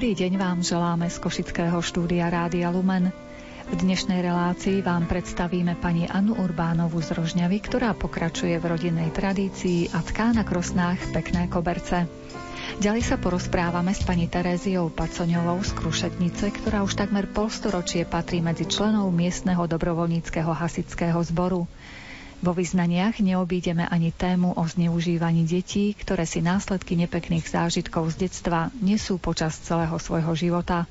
Dobrý deň vám želáme z Košického štúdia Rádia Lumen. V dnešnej relácii vám predstavíme pani Anu Urbánovu z Rožňavy, ktorá pokračuje v rodinnej tradícii a tká na krosnách pekné koberce. Ďalej sa porozprávame s pani Teréziou Pacoňovou z Krušetnice, ktorá už takmer polstoročie patrí medzi členov miestneho dobrovoľníckého hasického zboru. Vo vyznaniach neobídeme ani tému o zneužívaní detí, ktoré si následky nepekných zážitkov z detstva nesú počas celého svojho života.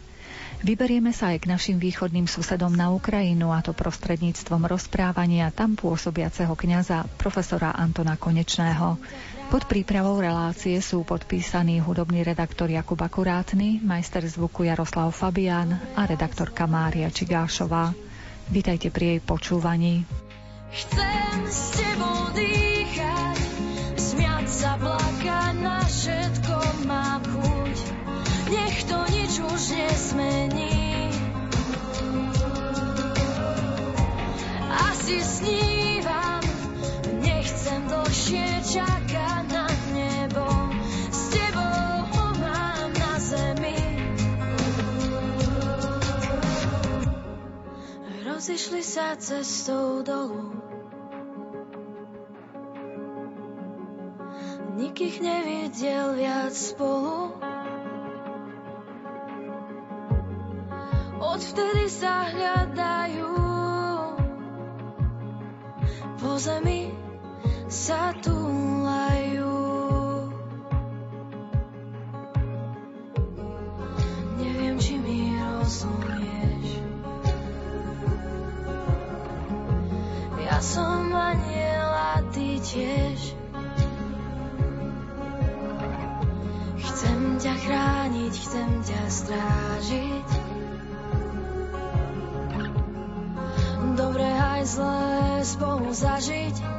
Vyberieme sa aj k našim východným susedom na Ukrajinu a to prostredníctvom rozprávania tam pôsobiaceho kňaza profesora Antona Konečného. Pod prípravou relácie sú podpísaní hudobný redaktor Jakub Akurátny, majster zvuku Jaroslav Fabián a redaktorka Mária Čigášová. Vítajte pri jej počúvaní. Chcem s tebou dýchať, smiať sa, plakať, na všetko mám chuť. Nech to nič už nesmení. Asi snívam, Rozišli sa cestou dolu nikých nevidel viac spolu. Odvtedy sa hľadajú, po zemi sa túlajú. Som aniel a ty tiež. ťa chrániť, chcem ťa strážiť. Dobre aj zlé spolu zažiť.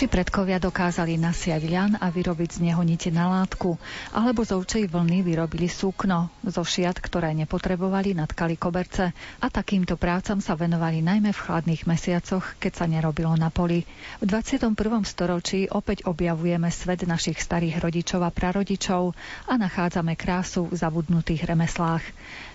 Naši predkovia dokázali nasiať ľan a vyrobiť z neho nite na látku, alebo z ovčej vlny vyrobili sukno, zo šiat, ktoré nepotrebovali, natkali koberce a takýmto prácam sa venovali najmä v chladných mesiacoch, keď sa nerobilo na poli. V 21. storočí opäť objavujeme svet našich starých rodičov a prarodičov a nachádzame krásu v zabudnutých remeslách.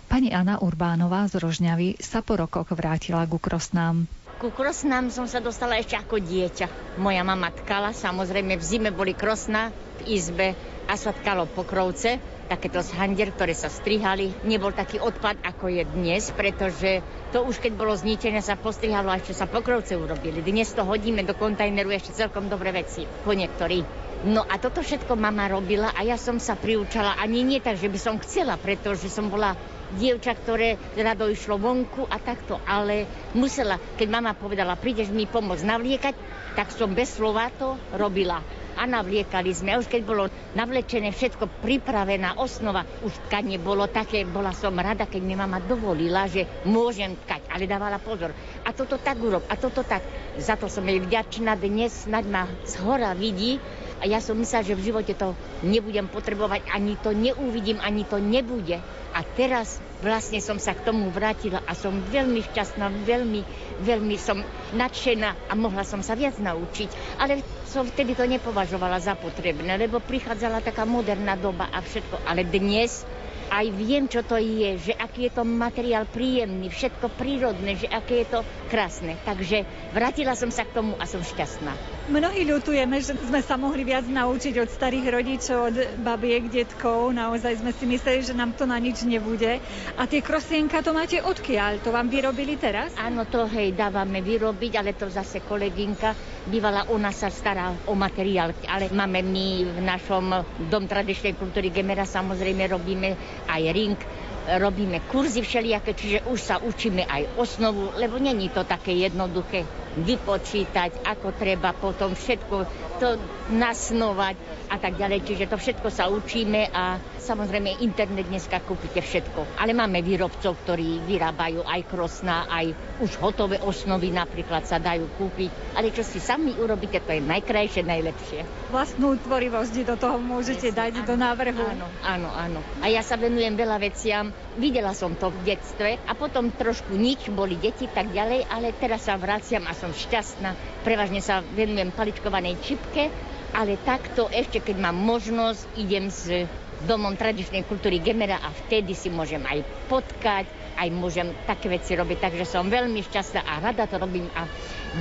Pani Anna Urbánová z Rožňavy sa po rokoch vrátila ku krosnám. Ku krosnám som sa dostala ešte ako dieťa. Moja mama tkala, samozrejme v zime boli krosná v izbe a sa tkalo pokrovce, takéto zhandier, ktoré sa strihali. Nebol taký odpad, ako je dnes, pretože to už keď bolo zničené, sa postrihalo a ešte sa pokrovce urobili. Dnes to hodíme do kontajneru ešte celkom dobré veci, po niektorí. No a toto všetko mama robila a ja som sa priučala ani nie tak, že by som chcela, pretože som bola dievča, ktoré rado išlo vonku a takto, ale musela, keď mama povedala, prídeš mi pomôcť navliekať, tak som bez slova to robila. A navliekali sme. A už keď bolo navlečené všetko pripravená osnova, už tkanie bolo také, bola som rada, keď mi mama dovolila, že môžem tkať, ale dávala pozor. A toto tak urob, a toto tak. Za to som jej vďačná dnes, snaď ma z hora vidí, a ja som myslela, že v živote to nebudem potrebovať, ani to neuvidím, ani to nebude. A teraz vlastne som sa k tomu vrátila a som veľmi šťastná, veľmi, veľmi som nadšená a mohla som sa viac naučiť. Ale som vtedy to nepovažovala za potrebné, lebo prichádzala taká moderná doba a všetko. Ale dnes aj viem, čo to je, že aký je to materiál príjemný, všetko prírodné, že aké je to krásne. Takže vrátila som sa k tomu a som šťastná. Mnohí ľutujeme, že sme sa mohli viac naučiť od starých rodičov, od babiek, detkov. Naozaj sme si mysleli, že nám to na nič nebude. A tie krosienka to máte odkiaľ? To vám vyrobili teraz? Áno, to hej, dávame vyrobiť, ale to zase kolegynka bývala, ona sa stará o materiál. Ale máme my v našom Dom tradičnej kultúry Gemera samozrejme robíme aj ring, robíme kurzy všelijaké, čiže už sa učíme aj osnovu, lebo není to také jednoduché vypočítať, ako treba potom všetko. To nasnovať a tak ďalej. Čiže to všetko sa učíme a samozrejme internet dneska kúpite všetko. Ale máme výrobcov, ktorí vyrábajú aj krosná, aj už hotové osnovy napríklad sa dajú kúpiť. Ale čo si sami urobíte, to je najkrajšie, najlepšie. Vlastnú tvorivosť do toho môžete yes, dať áno, do návrhu. Áno, áno, áno. A ja sa venujem veľa veciam. Videla som to v detstve a potom trošku nič, boli deti tak ďalej, ale teraz sa vraciam a som šťastná. Prevažne sa venujem paličkovanej čipke, ale takto ešte, keď mám možnosť, idem s Domom tradičnej kultúry Gemera a vtedy si môžem aj potkať, aj môžem také veci robiť. Takže som veľmi šťastná a rada to robím a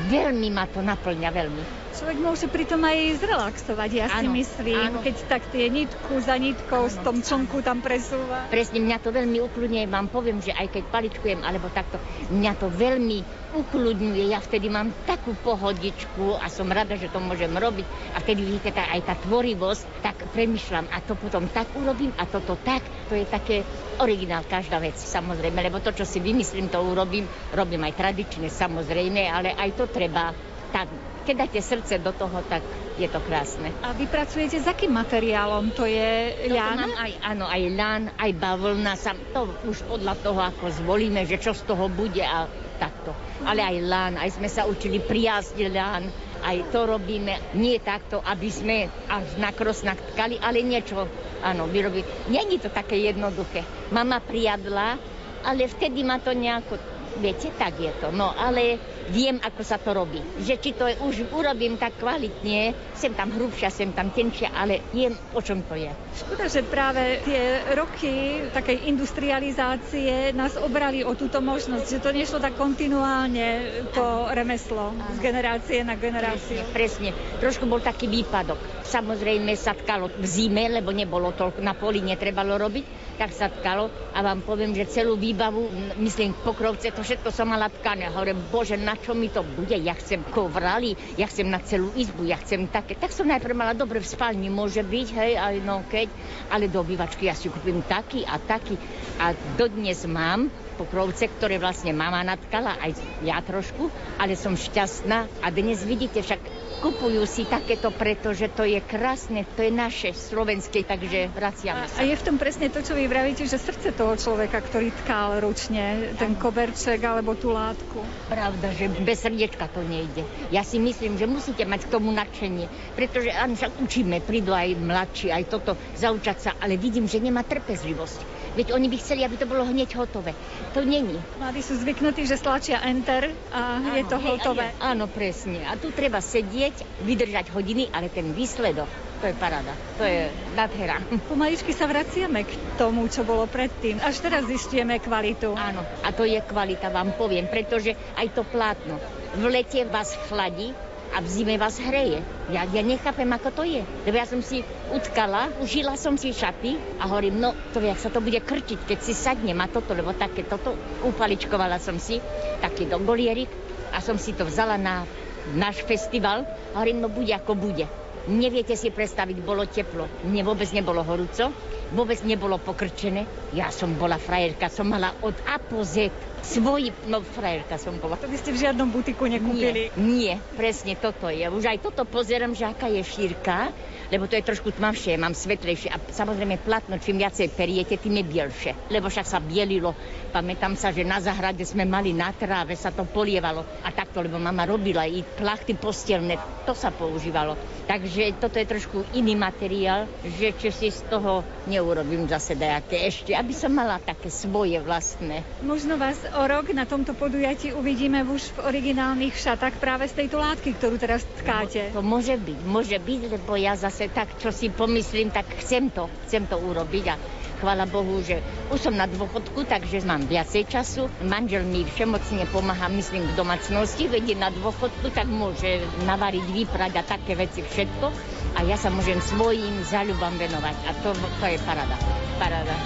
veľmi ma to naplňa, veľmi. Človek môže pritom aj zrelaxovať, ja áno, si myslím, áno. keď tak tie nitku za nitkou áno, z tom čonku tam presúva. Presne, mňa to veľmi ukludňuje, vám poviem, že aj keď paličkujem alebo takto, mňa to veľmi ukludňuje, ja vtedy mám takú pohodičku a som rada, že to môžem robiť a vtedy vidíte tá, aj tá tvorivosť, tak premyšľam a to potom tak urobím a toto tak, to je také originál každá vec, samozrejme, lebo to, čo si vymyslím, to urobím, robím aj tradične, samozrejme, ale aj to treba tak keď dáte srdce do toho, tak je to krásne. A vy pracujete s akým materiálom? To je ľan? Mám aj, áno, aj ľan, aj bavlna. Sam, to už podľa toho, ako zvolíme, že čo z toho bude a takto. Ale aj lán, aj sme sa učili priazť lán, aj to robíme nie takto, aby sme až na krosnak tkali, ale niečo, áno, vyrobí. Není to také jednoduché. Mama priadla, ale vtedy ma to nejako Viete, tak je to. No ale viem, ako sa to robí. Že či to už urobím tak kvalitne, sem tam hrubšia, sem tam tenšia, ale viem, o čom to je. Škoda, že práve tie roky takej industrializácie nás obrali o túto možnosť, že to nešlo tak kontinuálne to remeslo z generácie na generáciu. Presne, presne. Trošku bol taký výpadok. Samozrejme sa tkalo v zime, lebo nebolo toľko, na poli netrebalo robiť, tak sa tkalo a vám poviem, že celú výbavu, myslím, pokrovce, to všetko som mala tkané. Hovorím, bože, na čo mi to bude? Ja chcem kovrali, ja chcem na celú izbu, ja chcem také. Tak som najprv mala dobre v spálni, môže byť, hej, aj no keď, ale do obývačky ja si kúpim taký a taký. A dodnes mám pokrovce, ktoré vlastne mama natkala, aj ja trošku, ale som šťastná a dnes vidíte, však kupujú si takéto, pretože to je krásne, to je naše slovenské, takže vraciame sa. A je v tom presne to, čo vy vravíte, že srdce toho človeka, ktorý tkal ručne ten koberček alebo tú látku. Pravda, že bez srdiečka to nejde. Ja si myslím, že musíte mať k tomu nadšenie, pretože áno, však učíme, prídu aj mladší, aj toto, zaučať sa, ale vidím, že nemá trpezlivosť. Veď oni by chceli, aby to bolo hneď hotové. To není. Mladí sú zvyknutí, že stlačia enter a áno, je to hej, hotové. Je, áno, presne. A tu treba sedieť, vydržať hodiny, ale ten výsledok, to je paráda. To je nadhera. Pomaličky sa vraciame k tomu, čo bolo predtým. Až teraz zistujeme kvalitu. Áno, a to je kvalita, vám poviem, pretože aj to plátno. V lete vás chladí, a v zime vás hreje. Ja, ja nechápem, ako to je. Lebo ja som si utkala, užila som si šaty a hovorím, no to jak sa to bude krčiť, keď si sadnem a toto, lebo také toto, upaličkovala som si, taký dongolierik a som si to vzala na náš festival a hovorím, no bude ako bude. Neviete si predstaviť, bolo teplo. Mne vôbec nebolo horúco, vôbec nebolo pokrčené. Ja som bola frajerka, som mala od A po Z svoj, no frajerka som bola. To by ste v žiadnom butiku nekúpili? Nie, nie, presne toto je. Už aj toto pozerám, že aká je šírka, lebo to je trošku tmavšie, mám svetlejšie. A samozrejme platno, čím viacej periete, tým je bielšie. Lebo však sa bielilo. Pamätám sa, že na zahrade sme mali na tráve, sa to polievalo. A takto, lebo mama robila i plachty postelné, to sa používalo. Takže toto je trošku iný materiál, že či si z toho neurobím zase dajaké ešte, aby som mala také svoje vlastné. Možno vás o rok na tomto podujatí uvidíme už v originálnych šatách práve z tejto látky, ktorú teraz tkáte. No, to môže byť, môže byť, lebo ja zase tak, čo si pomyslím, tak chcem to, chcem to urobiť a chvála Bohu, že už som na dôchodku, takže mám viacej času. Manžel mi všemocne pomáha, myslím, v domácnosti, vedie na dôchodku, tak môže navariť, vyprať a také veci všetko. A ja sa môžem svojim záľubám venovať. A to, to je parada. Parada.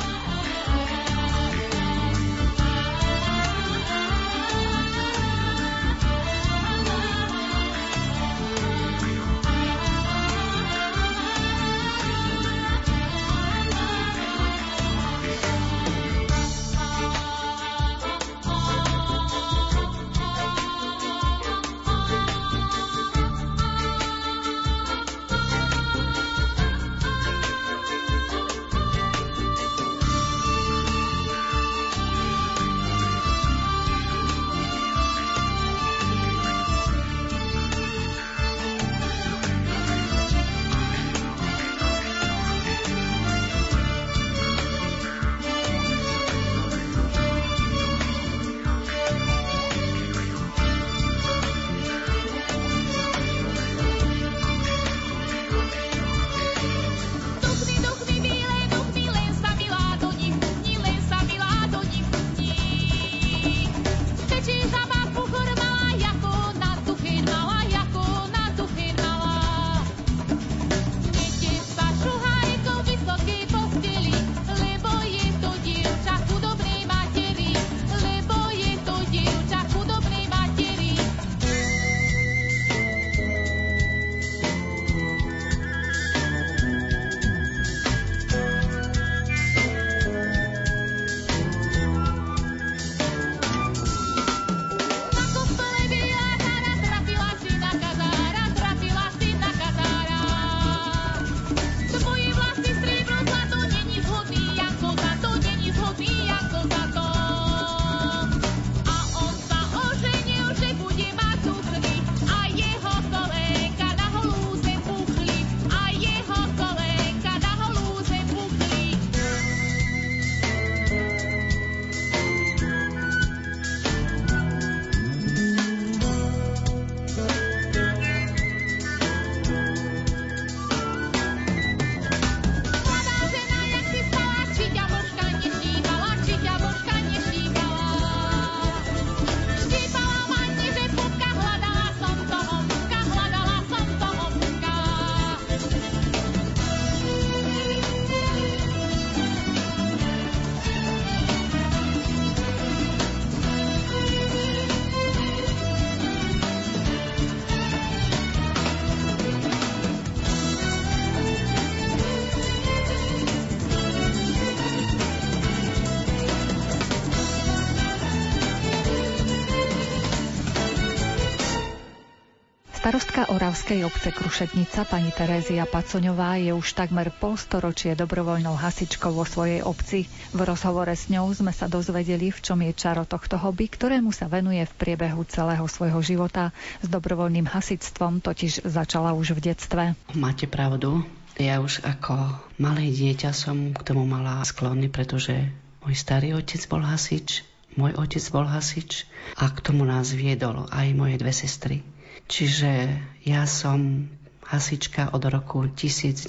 Starostka Oravskej obce Krušetnica pani Terézia Pacoňová je už takmer polstoročie dobrovoľnou hasičkou vo svojej obci. V rozhovore s ňou sme sa dozvedeli, v čom je čaro tohto hobby, ktorému sa venuje v priebehu celého svojho života. S dobrovoľným hasičstvom totiž začala už v detstve. Máte pravdu. Ja už ako malé dieťa som k tomu mala sklony, pretože môj starý otec bol hasič, môj otec bol hasič a k tomu nás viedol aj moje dve sestry. Čiže ja som hasička od roku 1972,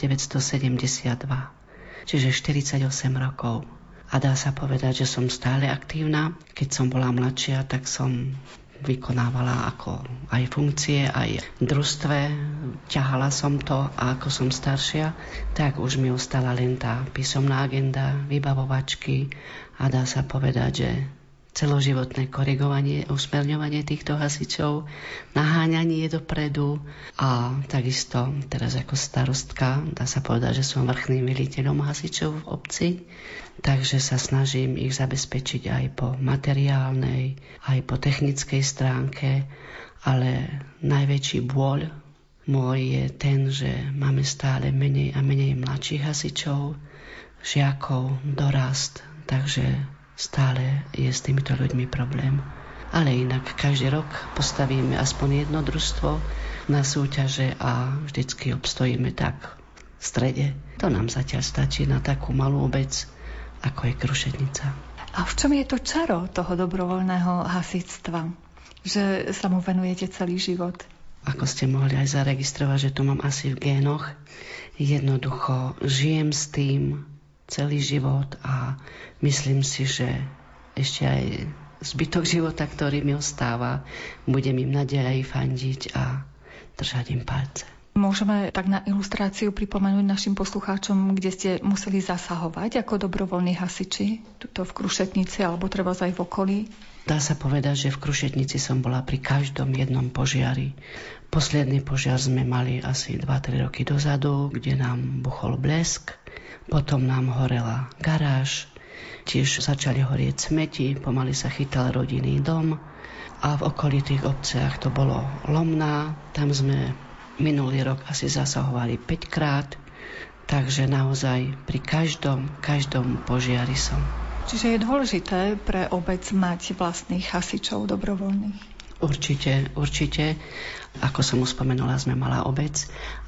čiže 48 rokov. A dá sa povedať, že som stále aktívna. Keď som bola mladšia, tak som vykonávala ako aj funkcie, aj družstve, ťahala som to a ako som staršia, tak už mi ostala len tá písomná agenda, vybavovačky a dá sa povedať, že celoživotné korigovanie, usmerňovanie týchto hasičov, naháňanie dopredu a takisto teraz ako starostka dá sa povedať, že som vrchným veliteľom hasičov v obci, takže sa snažím ich zabezpečiť aj po materiálnej, aj po technickej stránke, ale najväčší bôľ môj je ten, že máme stále menej a menej mladších hasičov, žiakov, dorast, takže stále je s týmito ľuďmi problém. Ale inak každý rok postavíme aspoň jedno družstvo na súťaže a vždycky obstojíme tak v strede. To nám zatiaľ stačí na takú malú obec, ako je Krušetnica. A v čom je to čaro toho dobrovoľného hasictva? Že sa mu venujete celý život? Ako ste mohli aj zaregistrovať, že to mám asi v génoch. Jednoducho žijem s tým, celý život a myslím si, že ešte aj zbytok života, ktorý mi ostáva, budem im nadalej fandiť a držať im palce. Môžeme tak na ilustráciu pripomenúť našim poslucháčom, kde ste museli zasahovať ako dobrovoľní hasiči, tuto v Krušetnici alebo treba aj v okolí? Dá sa povedať, že v Krušetnici som bola pri každom jednom požiari. Posledný požiar sme mali asi 2-3 roky dozadu, kde nám buchol blesk, potom nám horela garáž, tiež začali horieť smeti, pomaly sa chytal rodinný dom a v okolitých obciach to bolo Lomná, tam sme Minulý rok asi zasahovali 5 krát, takže naozaj pri každom, každom požiari som. Čiže je dôležité pre obec mať vlastných hasičov dobrovoľných? Určite, určite. Ako som už spomenula, sme malá obec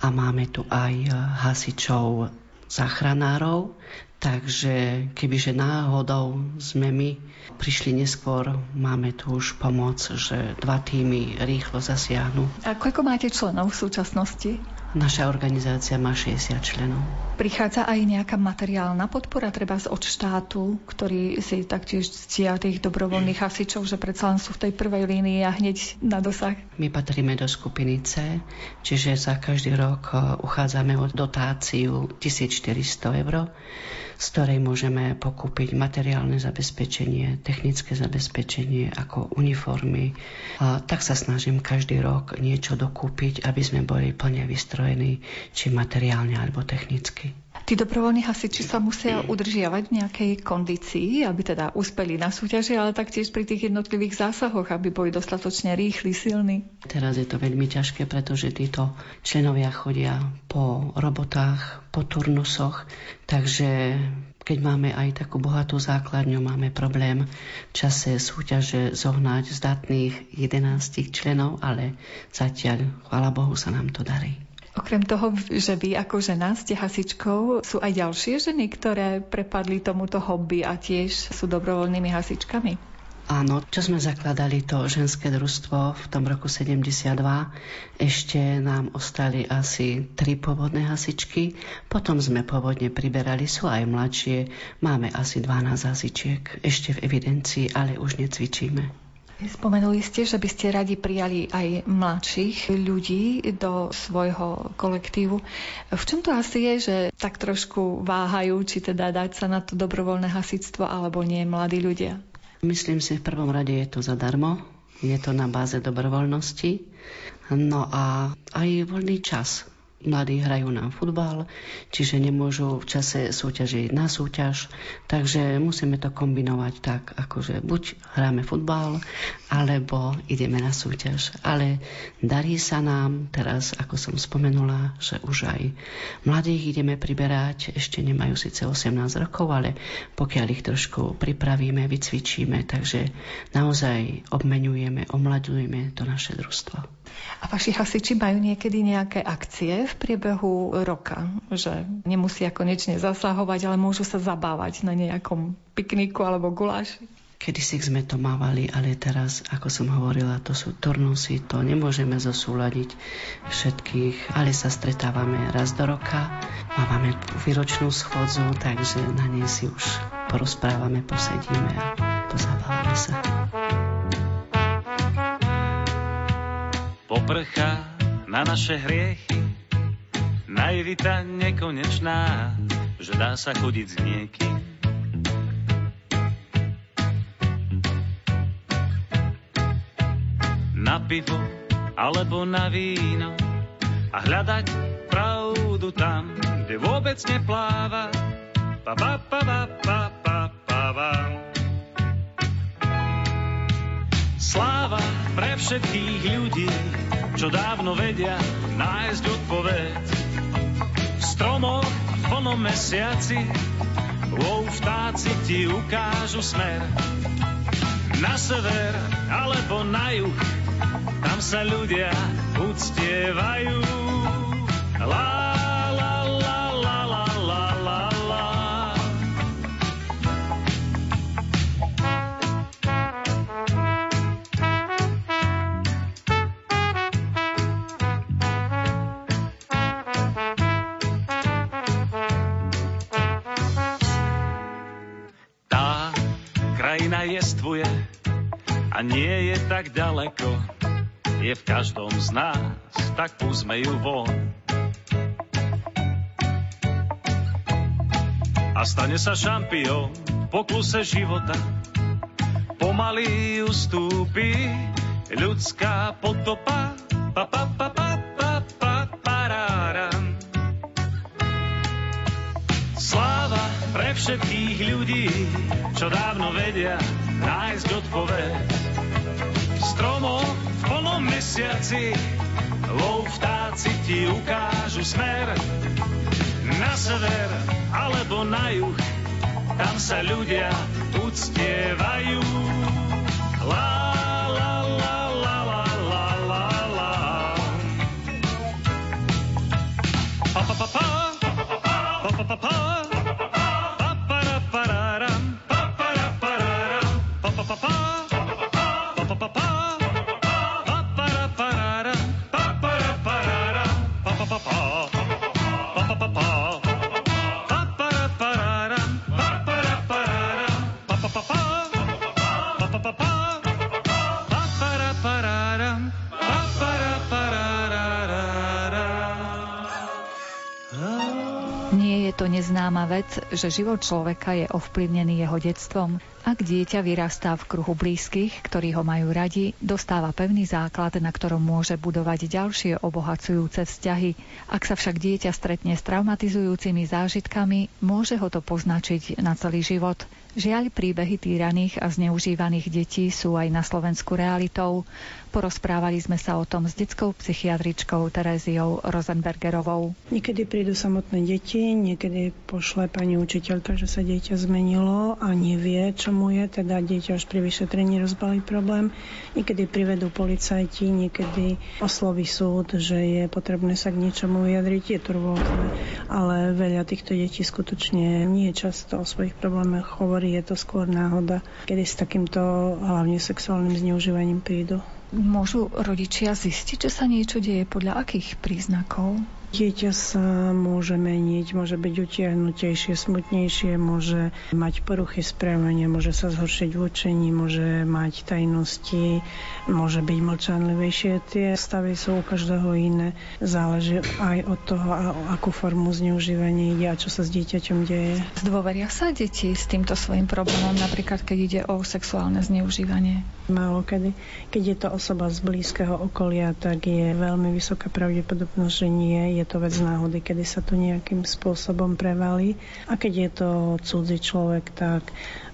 a máme tu aj hasičov záchranárov, takže kebyže náhodou sme my prišli neskôr, máme tu už pomoc, že dva týmy rýchlo zasiahnu. A koľko máte členov v súčasnosti? Naša organizácia má 60 členov. Prichádza aj nejaká materiálna podpora, treba od štátu, ktorý si taktiež ctia tých dobrovoľných hasičov, že predsa len sú v tej prvej línii a hneď na dosah? My patríme do skupiny C, čiže za každý rok eh, uchádzame o dotáciu 1400 eur z ktorej môžeme pokúpiť materiálne zabezpečenie, technické zabezpečenie ako uniformy. A tak sa snažím každý rok niečo dokúpiť, aby sme boli plne vystrojení, či materiálne alebo technicky. Tí dobrovoľní hasiči sa musia udržiavať v nejakej kondícii, aby teda uspeli na súťaži, ale taktiež pri tých jednotlivých zásahoch, aby boli dostatočne rýchli, silní. Teraz je to veľmi ťažké, pretože títo členovia chodia po robotách, po turnusoch, takže keď máme aj takú bohatú základňu, máme problém v čase súťaže zohnať zdatných 11 členov, ale zatiaľ, chvála Bohu, sa nám to darí. Okrem toho, že vy ako žena ste hasičkou, sú aj ďalšie ženy, ktoré prepadli tomuto hobby a tiež sú dobrovoľnými hasičkami? Áno, čo sme zakladali to ženské družstvo v tom roku 72, ešte nám ostali asi tri pôvodné hasičky, potom sme pôvodne priberali, sú aj mladšie, máme asi 12 hasičiek ešte v evidencii, ale už necvičíme. Spomenuli ste, že by ste radi prijali aj mladších ľudí do svojho kolektívu. V čom to asi je, že tak trošku váhajú, či teda dať sa na to dobrovoľné hasictvo alebo nie mladí ľudia? Myslím si, v prvom rade je to zadarmo. Je to na báze dobrovoľnosti. No a aj voľný čas mladí hrajú na futbal, čiže nemôžu v čase súťažiť na súťaž, takže musíme to kombinovať tak, akože buď hráme futbal, alebo ideme na súťaž. Ale darí sa nám teraz, ako som spomenula, že už aj mladých ideme priberať, ešte nemajú síce 18 rokov, ale pokiaľ ich trošku pripravíme, vycvičíme, takže naozaj obmenujeme, omladujeme to naše družstvo. A vaši hasiči majú niekedy nejaké akcie priebehu roka, že nemusia konečne zasahovať, ale môžu sa zabávať na nejakom pikniku alebo guláši? Kedy si sme to mávali, ale teraz, ako som hovorila, to sú turnusy, to nemôžeme zosúľadiť všetkých, ale sa stretávame raz do roka, máme výročnú schôdzu, takže na nej si už porozprávame, posedíme a pozabávame sa. poprcha na naše hriechy. Naivita nekonečná, že dá sa chodiť s niekým. Na pivo alebo na víno a hľadať pravdu tam, kde vôbec nepláva. Pa, pa, pa, pa, pa, pa, pa, pa. Sláva pre všetkých ľudí, čo dávno vedia nájsť odpoveď. Stromoch v plnom mesiaci wow, vtáci ti ukážu smer. Na sever alebo na juh, tam sa ľudia uctievajú. Lá tak ďaleko. Je v každom z nás, tak púsme ju von. A stane sa šampión v pokluse života. Pomaly ustúpi ľudská potopa. Pa, pa, pa, pa, pa, pa, paráram. Sláva pre všetkých ľudí, čo dávno vedia nájsť odpoveď. Mesiaci, lov vtáci ti ukážu smer. Na sever alebo na juh, tam sa ľudia uctievajú. Že život človeka je ovplyvnený jeho detstvom. Ak dieťa vyrastá v kruhu blízkych, ktorí ho majú radi, dostáva pevný základ, na ktorom môže budovať ďalšie obohacujúce vzťahy. Ak sa však dieťa stretne s traumatizujúcimi zážitkami, môže ho to poznačiť na celý život. Žiaľ, príbehy týraných a zneužívaných detí sú aj na Slovensku realitou. Porozprávali sme sa o tom s detskou psychiatričkou Teréziou Rosenbergerovou. Niekedy prídu samotné deti, niekedy pošle pani učiteľka, že sa dieťa zmenilo a nevie, čo mu je, teda dieťa až pri vyšetrení rozbalí problém. Niekedy privedú policajti, niekedy osloví súd, že je potrebné sa k niečomu vyjadriť, je to rôzne. Ale veľa týchto detí skutočne nie často o svojich problémoch hovorí, je to skôr náhoda, kedy s takýmto hlavne sexuálnym zneužívaním prídu. Môžu rodičia zistiť, že sa niečo deje podľa akých príznakov? Dieťa sa môže meniť, môže byť utiahnutejšie, smutnejšie, môže mať poruchy správania, môže sa zhoršiť v učení, môže mať tajnosti, môže byť mlčanlivejšie. Tie stavy sú u každého iné. Záleží aj od toho, akú formu zneužívania ide a čo sa s dieťaťom deje. Zdôveria sa deti s týmto svojim problémom, napríklad keď ide o sexuálne zneužívanie? Málo kedy. Keď je to osoba z blízkeho okolia, tak je veľmi vysoká pravdepodobnosť, že nie. Je to vec náhody, kedy sa to nejakým spôsobom prevalí. A keď je to cudzí človek, tak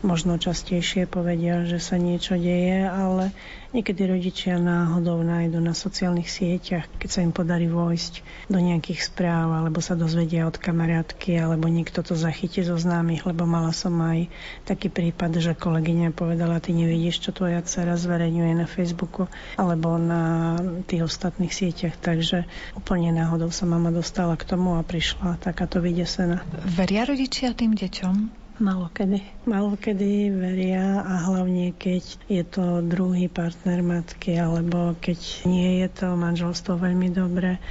možno častejšie povedia, že sa niečo deje, ale niekedy rodičia náhodou nájdu na sociálnych sieťach, keď sa im podarí vojsť do nejakých správ, alebo sa dozvedia od kamarátky, alebo niekto to zachytí zo známych, lebo mala som aj taký prípad, že kolegyňa povedala, ty nevidíš, čo tvoja dcera zverejňuje na Facebooku alebo na tých ostatných sieťach, takže úplne náhodou sa mama dostala k tomu a prišla takáto vydesená. Veria rodičia tým deťom? Malo kedy. Malo kedy veria a hlavne keď je to druhý partner matky alebo keď nie je to manželstvo veľmi dobré,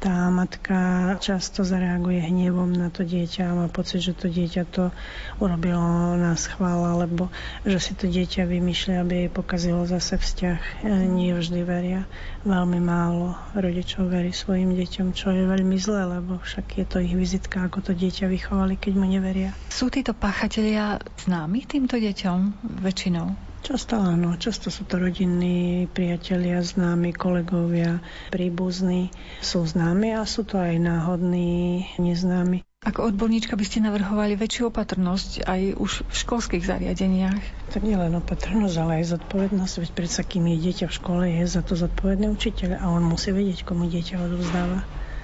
tá matka často zareaguje hnevom na to dieťa a má pocit, že to dieťa to urobilo na schvál alebo že si to dieťa vymýšľa, aby jej pokazilo zase vzťah. E, Nie vždy veria. Veľmi málo rodičov verí svojim deťom, čo je veľmi zlé, lebo však je to ich vizitka, ako to dieťa vychovali, keď mu neveria. Sú títo páchatelia známi týmto deťom väčšinou? Často áno, často sú to rodinní priatelia, známi, kolegovia, príbuzní. Sú známi a sú to aj náhodní, neznámi. Ako odborníčka by ste navrhovali väčšiu opatrnosť aj už v školských zariadeniach? Tak nie len opatrnosť, ale aj zodpovednosť, veď predsa kým je dieťa v škole, je za to zodpovedný učiteľ a on musí vedieť, komu dieťa odovzdáva.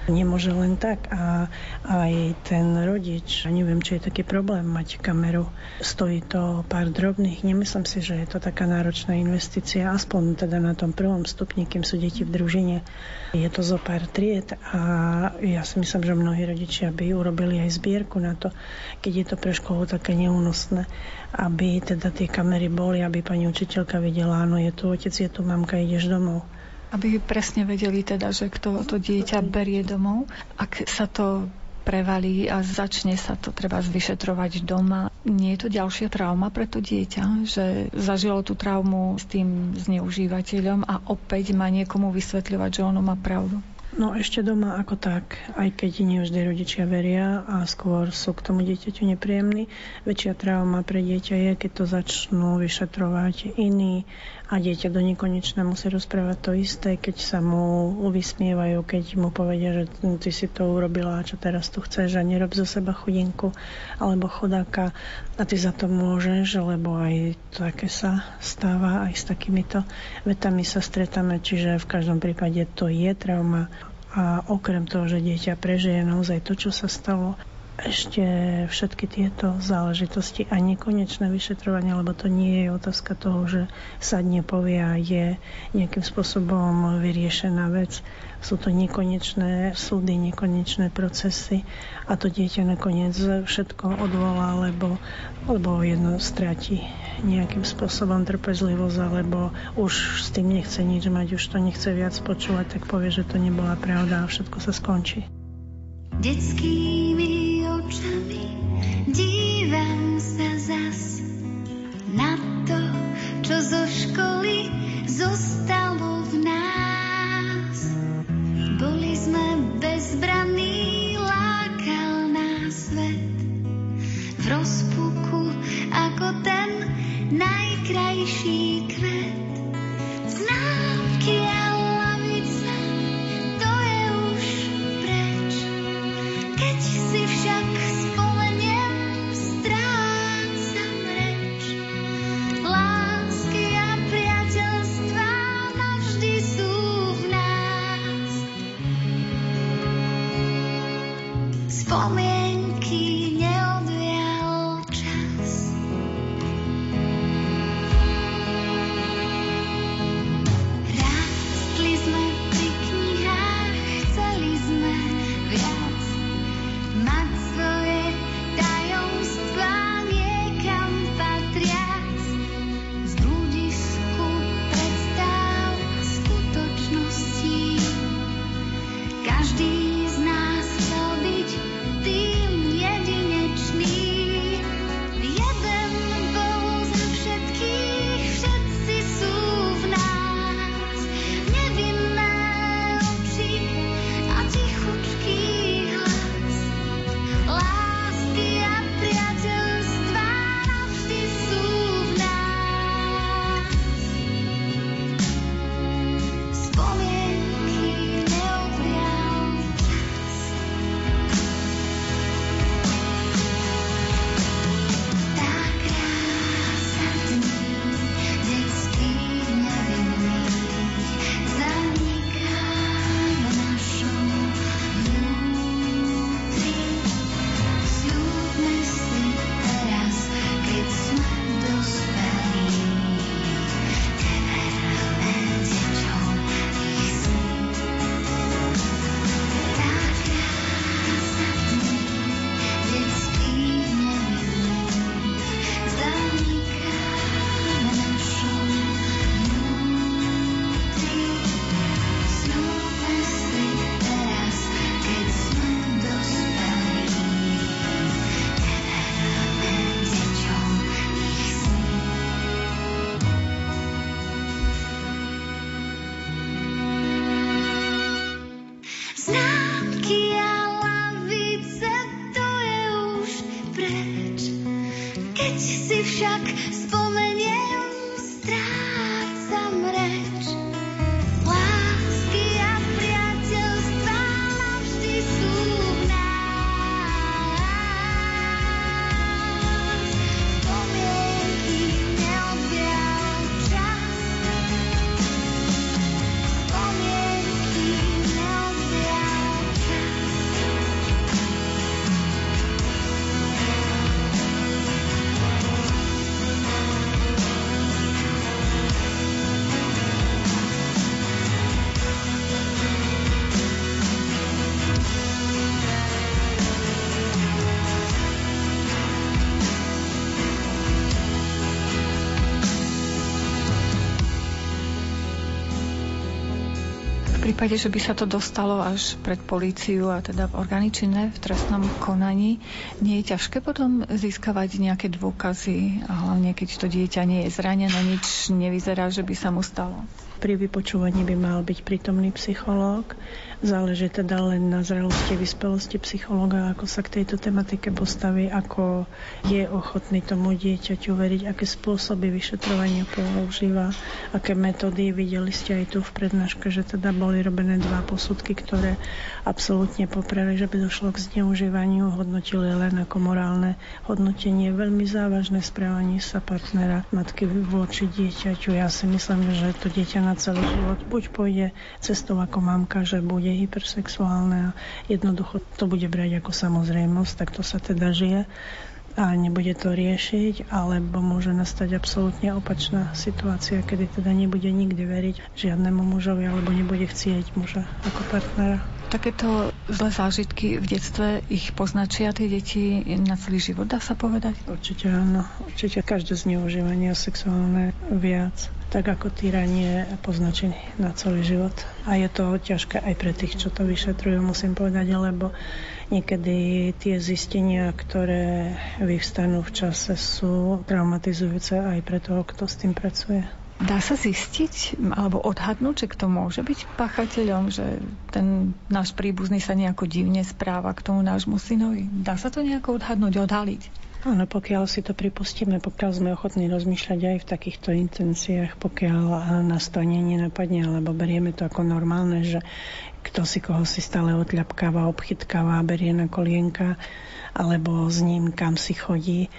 Nemôže len tak a aj ten rodič, neviem, či je taký problém mať kameru, stojí to pár drobných, nemyslím si, že je to taká náročná investícia, aspoň teda na tom prvom stupni, kým sú deti v družine. Je to zo pár tried a ja si myslím, že mnohí rodičia by urobili aj zbierku na to, keď je to pre školu také neúnosné, aby teda tie kamery boli, aby pani učiteľka videla, áno, je tu otec, je tu mamka, ideš domov. Aby presne vedeli teda, že kto to dieťa berie domov. Ak sa to prevalí a začne sa to treba vyšetrovať doma. Nie je to ďalšia trauma pre to dieťa, že zažilo tú traumu s tým zneužívateľom a opäť má niekomu vysvetľovať, že ono má pravdu? No ešte doma ako tak, aj keď nie vždy rodičia veria a skôr sú k tomu dieťaťu nepríjemní. Väčšia trauma pre dieťa je, keď to začnú vyšetrovať iní a dieťa do nekonečna musí rozprávať to isté, keď sa mu vysmievajú, keď mu povedia, že ty si to urobila a čo teraz tu chceš a nerob zo seba chudinku alebo chodáka a ty za to môžeš, lebo aj také sa stáva, aj s takýmito vetami sa stretáme, čiže v každom prípade to je trauma. A okrem toho, že dieťa prežije naozaj to, čo sa stalo, ešte všetky tieto záležitosti a nekonečné vyšetrovanie, lebo to nie je otázka toho, že sadne povie a je nejakým spôsobom vyriešená vec. Sú to nekonečné súdy, nekonečné procesy a to dieťa nakoniec všetko odvolá, lebo, lebo jedno stráti nejakým spôsobom trpezlivosť, alebo už s tým nechce nič mať, už to nechce viac počúvať, tak povie, že to nebola pravda a všetko sa skončí. Detskými očami dívam sa zas na to, čo zo školy zostalo v nás. Boli prípade, že by sa to dostalo až pred políciu a teda v orgány činné v trestnom konaní, nie je ťažké potom získavať nejaké dôkazy hlavne keď to dieťa nie je zranené, nič nevyzerá, že by sa mu stalo? Pri vypočúvaní by mal byť prítomný psychológ. Záleží teda len na zrelosti, vyspelosti psychológa, ako sa k tejto tematike postaví, ako je ochotný tomu dieťaťu veriť, aké spôsoby vyšetrovania používa, aké metódy. Videli ste aj tu v prednáške, že teda boli robené dva posudky, ktoré absolútne popreli, že by došlo k zneužívaniu, hodnotili len ako morálne hodnotenie, veľmi závažné správanie sa partnera matky voči dieťaťu. Ja si myslím, že to dieťa na celý život buď pôjde cestou ako mamka, že bude hypersexuálne a jednoducho to bude brať ako samozrejmosť, tak to sa teda žije a nebude to riešiť, alebo môže nastať absolútne opačná situácia, kedy teda nebude nikdy veriť žiadnemu mužovi alebo nebude chcieť muža ako partnera. Takéto zlé zážitky v detstve ich poznačia tie deti na celý život, dá sa povedať? Určite áno. Určite každé zneužívanie sexuálne viac tak ako týranie poznačí na celý život. A je to ťažké aj pre tých, čo to vyšetrujú, musím povedať, lebo niekedy tie zistenia, ktoré vyvstanú v čase, sú traumatizujúce aj pre toho, kto s tým pracuje. Dá sa zistiť alebo odhadnúť, že kto môže byť pachateľom, že ten náš príbuzný sa nejako divne správa k tomu nášmu synovi? Dá sa to nejako odhadnúť, odhaliť? Áno, pokiaľ si to pripustíme, pokiaľ sme ochotní rozmýšľať aj v takýchto intenciách, pokiaľ nás to ani nenapadne, alebo berieme to ako normálne, že kto si koho si stále odľapkáva, obchytkáva, berie na kolienka, alebo s ním kam si chodí,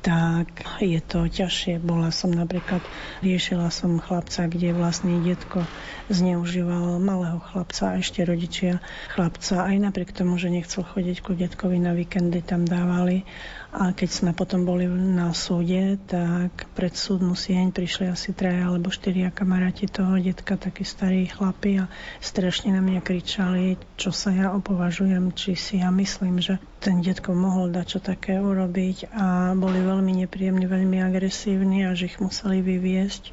tak je to ťažšie. Bola som napríklad, riešila som chlapca, kde vlastný detko zneužíval malého chlapca a ešte rodičia chlapca. Aj napriek tomu, že nechcel chodiť ku detkovi na víkendy, tam dávali a keď sme potom boli na súde, tak pred súdnu sieň prišli asi traja alebo štyria kamaráti toho detka, takí starí chlapi a strašne na mňa kričali, čo sa ja opovažujem, či si ja myslím, že ten detko mohol dať čo také urobiť. A boli veľmi nepríjemní, veľmi agresívni a že ich museli vyviesť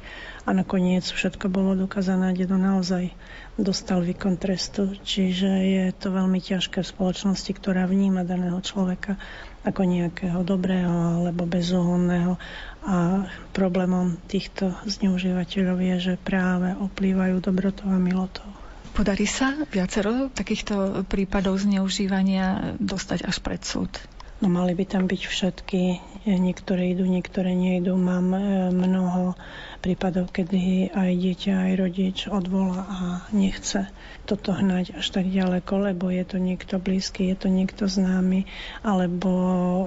a nakoniec všetko bolo dokázané, dedo naozaj dostal výkon trestu, čiže je to veľmi ťažké v spoločnosti, ktorá vníma daného človeka ako nejakého dobrého alebo bezúhonného. A problémom týchto zneužívateľov je, že práve oplývajú dobrotou a milotou. Podarí sa viacero takýchto prípadov zneužívania dostať až pred súd? No mali by tam byť všetky. Niektoré idú, niektoré nejdú. Mám e, mnoho prípadov, kedy aj dieťa, aj rodič odvolá a nechce toto hnať až tak ďaleko, lebo je to niekto blízky, je to niekto známy, alebo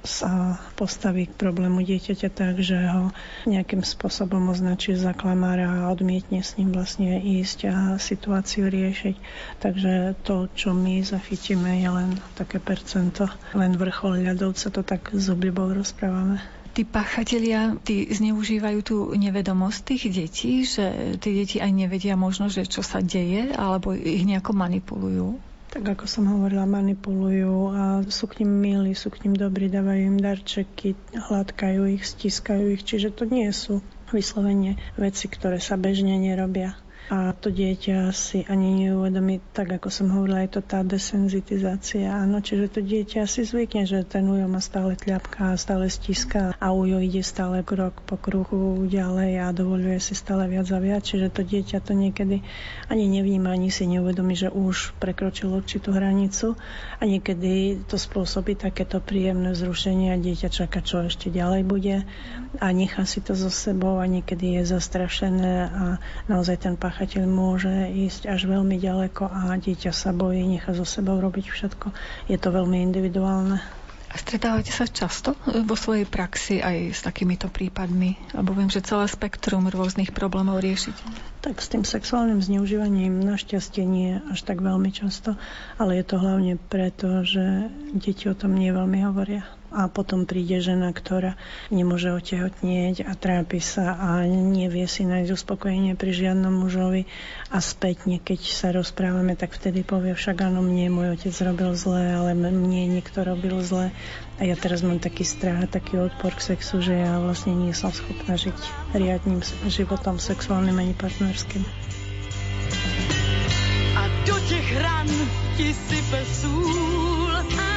sa postaví k problému dieťaťa tak, že ho nejakým spôsobom označí za klamára a odmietne s ním vlastne ísť a situáciu riešiť. Takže to, čo my zachytíme, je len také percento, len vrchol ľadovca, to tak z obľubou rozprávame tí pachatelia, tí zneužívajú tú nevedomosť tých detí, že tie deti aj nevedia možno, že čo sa deje, alebo ich nejako manipulujú? Tak ako som hovorila, manipulujú a sú k ním milí, sú k ním dobrí, dávajú im darčeky, hladkajú ich, stiskajú ich, čiže to nie sú vyslovene veci, ktoré sa bežne nerobia a to dieťa si ani neuvedomí, tak ako som hovorila, je to tá desenzitizácia. Áno, čiže to dieťa si zvykne, že ten ujo má stále tľapka, stále stiská a ujo ide stále krok po kruhu ďalej a dovoluje si stále viac a viac. Čiže to dieťa to niekedy ani nevníma, ani si neuvedomí, že už prekročilo určitú hranicu a niekedy to spôsobí takéto príjemné zrušenie a dieťa čaká, čo ešte ďalej bude a nechá si to so sebou a niekedy je zastrašené a naozaj ten pach páchateľ môže ísť až veľmi ďaleko a dieťa sa bojí, nechá zo sebou robiť všetko. Je to veľmi individuálne. A stretávate sa často vo svojej praxi aj s takýmito prípadmi? Lebo viem, že celé spektrum rôznych problémov riešiť. Tak s tým sexuálnym zneužívaním našťastie nie až tak veľmi často, ale je to hlavne preto, že deti o tom nie veľmi hovoria a potom príde žena, ktorá nemôže otehotnieť a trápi sa a nevie si nájsť uspokojenie pri žiadnom mužovi. A spätne, keď sa rozprávame, tak vtedy povie však áno, mne môj otec robil zle, ale mne niekto robil zle. A ja teraz mám taký strach, taký odpor k sexu, že ja vlastne nie som schopná žiť riadným životom sexuálnym ani partnerským. I do těch ran ti sype sůl a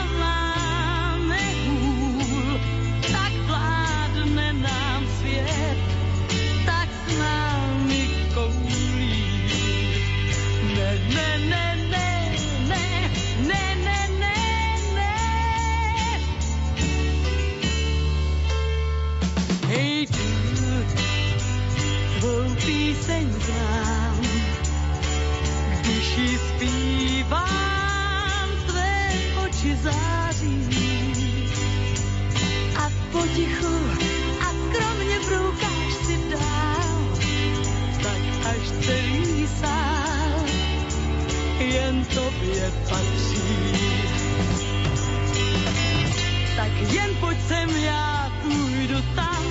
celý sám jen tobě patří. Tak jen pojď sem, já půjdu tam,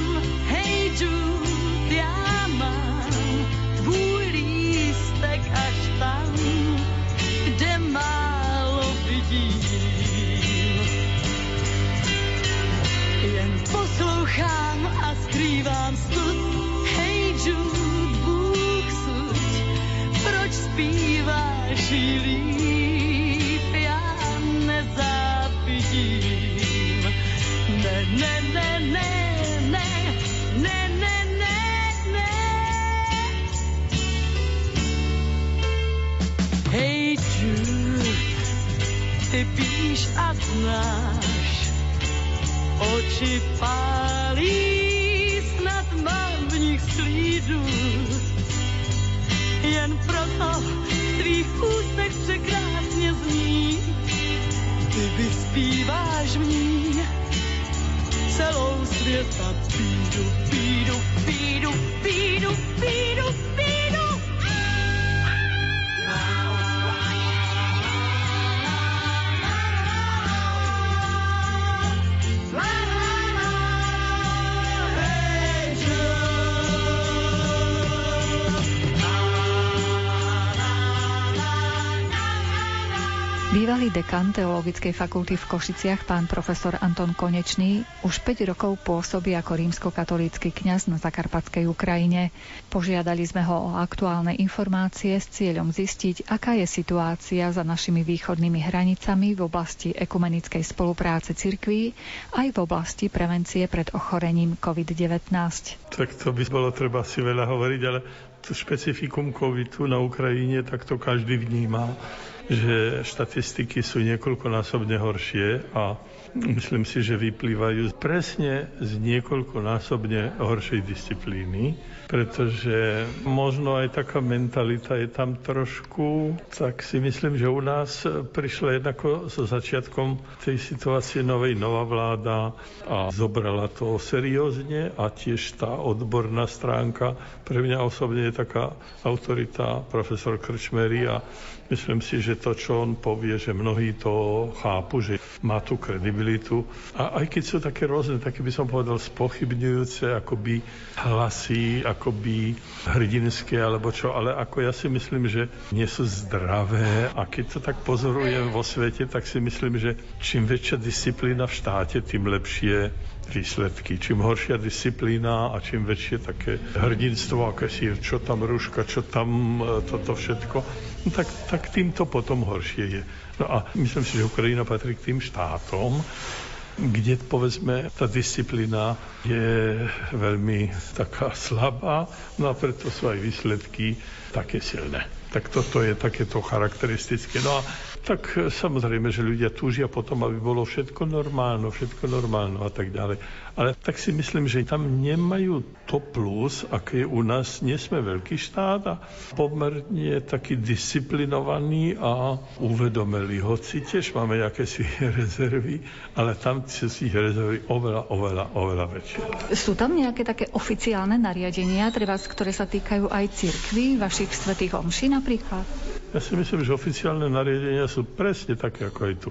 dekan Teologickej fakulty v Košiciach, pán profesor Anton Konečný, už 5 rokov pôsobí ako rímskokatolícky kňaz na zakarpatskej Ukrajine. Požiadali sme ho o aktuálne informácie s cieľom zistiť, aká je situácia za našimi východnými hranicami v oblasti ekumenickej spolupráce cirkví aj v oblasti prevencie pred ochorením COVID-19. Tak to by bolo treba si veľa hovoriť, ale to špecifikum covidu na Ukrajine, tak to každý vníma, že štatistiky sú niekoľkonásobne horšie a myslím si, že vyplývajú presne z niekoľkonásobne horšej disciplíny, pretože možno aj taká mentalita je tam trošku, tak si myslím, že u nás prišla jednako so začiatkom tej situácie novej nová vláda a zobrala to seriózne a tiež tá odborná stránka. Pre mňa osobne je taká autorita profesor Krčmery a myslím si, že to, čo on povie, že mnohí to chápu, že má tú kredibilitu. A aj keď sú také rôzne, také by som povedal spochybňujúce, akoby hlasy, akoby hrdinské alebo čo, ale ako ja si myslím, že nie sú zdravé a keď to tak pozorujem vo svete, tak si myslím, že čím väčšia disciplína v štáte, tým lepšie výsledky. Čím horšia disciplína a čím väčšie také hrdinstvo, aké si, čo tam rúška, čo tam e, toto všetko, no tak, tak tým to potom horšie je. No a myslím si, že Ukrajina patrí k tým štátom, kde povedzme tá disciplína je veľmi taká slabá, no a preto sú aj výsledky také silné. Tak toto je takéto charakteristické. No a tak e, samozrejme, že ľudia túžia potom, aby bolo všetko normálno, všetko normálno a tak ďalej. Ale tak si myslím, že tam nemajú to plus, aké u nás. Nie sme veľký štát a pomerne taký disciplinovaný a uvedomelý. Hoci tiež máme nejaké si rezervy, ale tam sú si rezervy oveľa, oveľa, oveľa väčšie. Sú tam nejaké také oficiálne nariadenia, treba, ktoré sa týkajú aj cirkví, vašich svetých omší napríklad? Ja si myslím, že oficiálne nariadenia sú presne také, ako aj tu.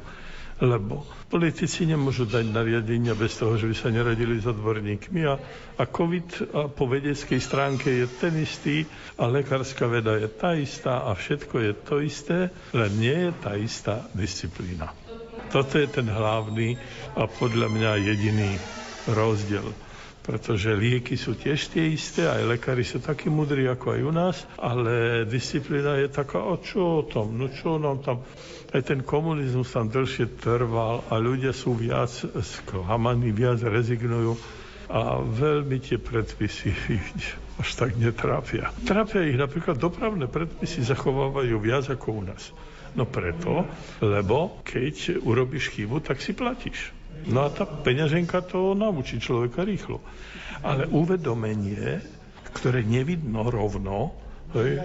Lebo politici nemôžu dať nariadenia bez toho, že by sa neradili s odborníkmi. A, a COVID a po vedeckej stránke je ten istý a lekárska veda je tá istá a všetko je to isté, len nie je tá istá disciplína. Toto je ten hlavný a podľa mňa jediný rozdiel. Pretože lieky sú tiež tie isté, aj lekári sú takí mudrí ako aj u nás, ale disciplína je taká, o čo o tom, no čo nám tam... Aj ten komunizmus tam dlhšie trval a ľudia sú viac sklamaní, viac rezignujú a veľmi tie predpisy až tak netrápia. Trápia ich napríklad dopravné predpisy zachovávajú viac ako u nás. No preto, lebo keď urobíš chybu, tak si platíš. No a tá peňaženka to naučí človeka rýchlo. Ale uvedomenie, ktoré nevidno rovno, Hej.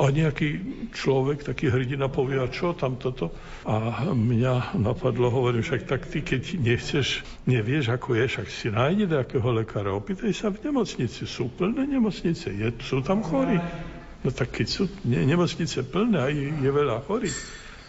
A nejaký človek, taký hrdina povie, a čo tam toto? A mňa napadlo, hovorím, však tak ty, keď nechceš, nevieš, ako je, však si nájde nejakého lekára, opýtaj sa v nemocnici. Sú plné nemocnice, je, sú tam chorí. No tak keď sú ne, nemocnice plné a je, je veľa chorých,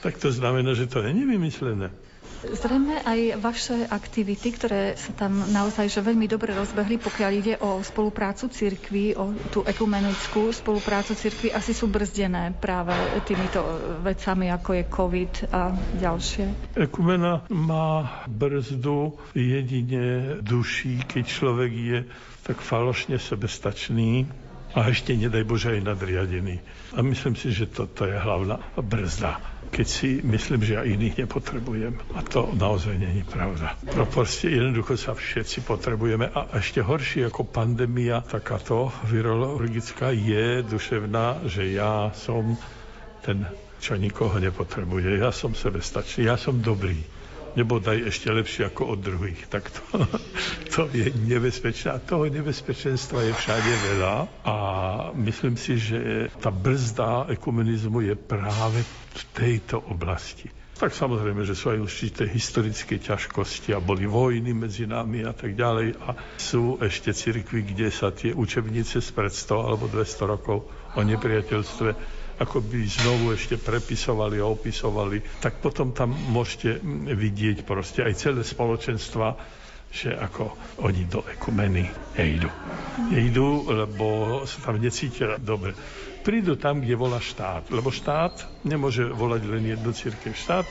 tak to znamená, že to není vymyslené. Zrejme aj vaše aktivity, ktoré sa tam naozaj že veľmi dobre rozbehli, pokiaľ ide o spoluprácu cirkvi, o tú ekumenickú spoluprácu cirkvi, asi sú brzdené práve týmito vecami, ako je COVID a ďalšie. Ekumena má brzdu jedine duší, keď človek je tak falošne sebestačný, a ešte nedaj Bože aj nadriadený. A myslím si, že toto je hlavná brzda keď si myslím, že ja iných nepotrebujem. A to naozaj není pravda. Proporcie jednoducho sa všetci potrebujeme a ešte horšie ako pandémia takáto virologická je duševná, že ja som ten, čo nikoho nepotrebuje. Ja som sebestačný, ja som dobrý nebodaj ešte lepšie ako od druhých. Tak to, to je nebezpečné. A toho nebezpečenstva je všade veľa. A myslím si, že tá brzda ekumenizmu je práve v tejto oblasti. Tak samozrejme, že sú aj určité historické ťažkosti a boli vojny medzi nami a tak ďalej. A sú ešte cirkvy, kde sa tie učebnice spred 100 alebo 200 rokov o nepriateľstve ako znovu ešte prepisovali a opisovali, tak potom tam môžete vidieť proste aj celé spoločenstva, že ako oni do ekumeny nejdu. Nejdu, lebo sa tam necítia dobre. Prídu tam, kde volá štát, lebo štát nemôže volať len jednu církev. Štát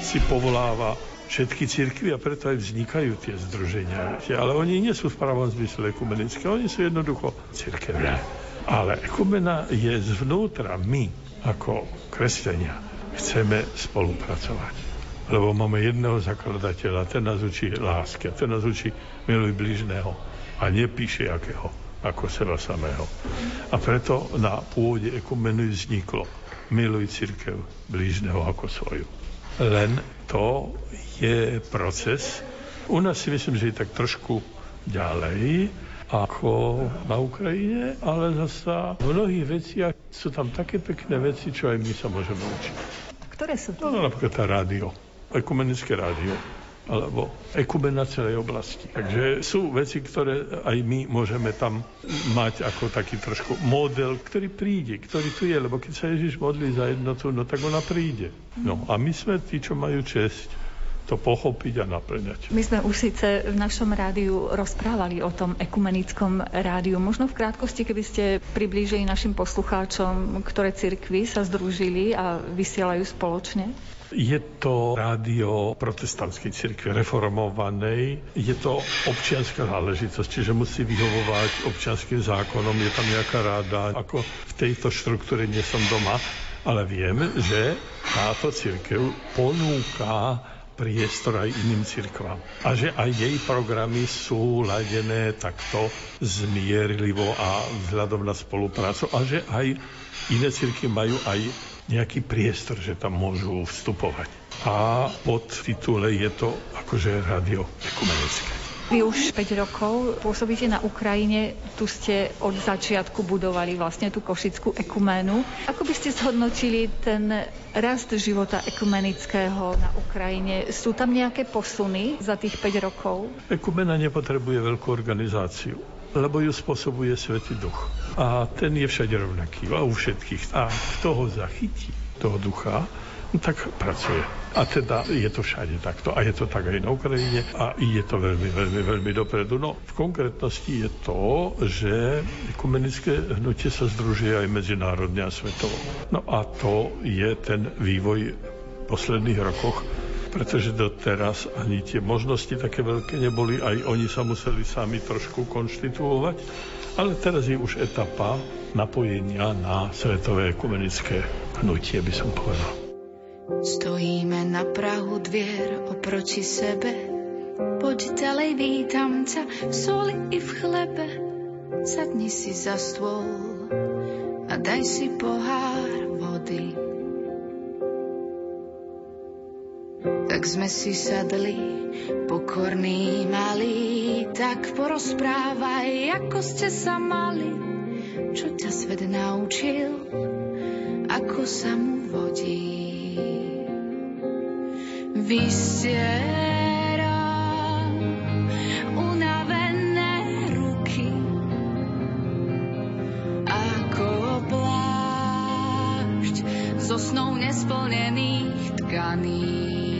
si povoláva všetky cirkvy a preto aj vznikajú tie združenia. Ale oni nie sú v pravom zmysle ekumenické, oni sú jednoducho cirkevné. Ale ekumena je zvnútra. My, ako kresťania, chceme spolupracovať. Lebo máme jedného zakladateľa, ten nás učí lásky, ten nás učí miluj blížneho a nepíše akého, ako seba samého. A preto na pôde ekumenu vzniklo miluj církev blížneho ako svoju. Len to je proces. U nás si myslím, že je tak trošku ďalej, ako na Ukrajine, ale zasa v mnohých veciach sú tam také pekné veci, čo aj my sa môžeme učiť. Ktoré sú to? No, napríklad tá rádio, ekumenické rádio alebo ekumena celej oblasti. Takže sú veci, ktoré aj my môžeme tam mať ako taký trošku model, ktorý príde, ktorý tu je, lebo keď sa Ježiš modlí za jednotu, no tak ona príde. No a my sme tí, čo majú česť to pochopiť a naplňať. My sme už síce v našom rádiu rozprávali o tom ekumenickom rádiu. Možno v krátkosti, keby ste priblížili našim poslucháčom, ktoré cirkvy sa združili a vysielajú spoločne? Je to rádio protestantskej cirkvi reformovanej. Je to občianská záležitosť, čiže musí vyhovovať občianským zákonom. Je tam nejaká ráda. Ako v tejto štruktúre nie som doma, ale viem, že táto cirkev ponúka priestor aj iným cirkvám. A že aj jej programy sú ladené takto zmierlivo a vzhľadom na spoluprácu a že aj iné cirkvy majú aj nejaký priestor, že tam môžu vstupovať. A pod titule je to akože radio ekumenické. Vy už 5 rokov pôsobíte na Ukrajine, tu ste od začiatku budovali vlastne tú košickú ekuménu. Ako by ste zhodnotili ten rast života ekumenického na Ukrajine? Sú tam nejaké posuny za tých 5 rokov? Ekumena nepotrebuje veľkú organizáciu lebo ju spôsobuje Svetý Duch. A ten je všade rovnaký, a u všetkých. A kto ho zachytí, toho ducha, tak pracuje. A teda je to všade takto. A je to tak aj na Ukrajine a ide to veľmi, veľmi, veľmi dopredu. No v konkrétnosti je to, že ekumenické hnutie sa združuje aj medzinárodne a svetovo. No a to je ten vývoj v posledných rokoch pretože doteraz ani tie možnosti také veľké neboli, aj oni sa museli sami trošku konštituovať, ale teraz je už etapa napojenia na svetové ekumenické hnutie, by som povedal. Stojíme na prahu dvier oproti sebe, poď ďalej, vítam ťa v soli i v chlebe. Sadni si za stôl a daj si pohár vody. Tak sme si sadli, pokorní malí, tak porozprávaj, ako ste sa mali, čo ťa svet naučil, ako sa mu vodí. Vystieram unavené ruky, ako plášť zo snov nesplnených tkaní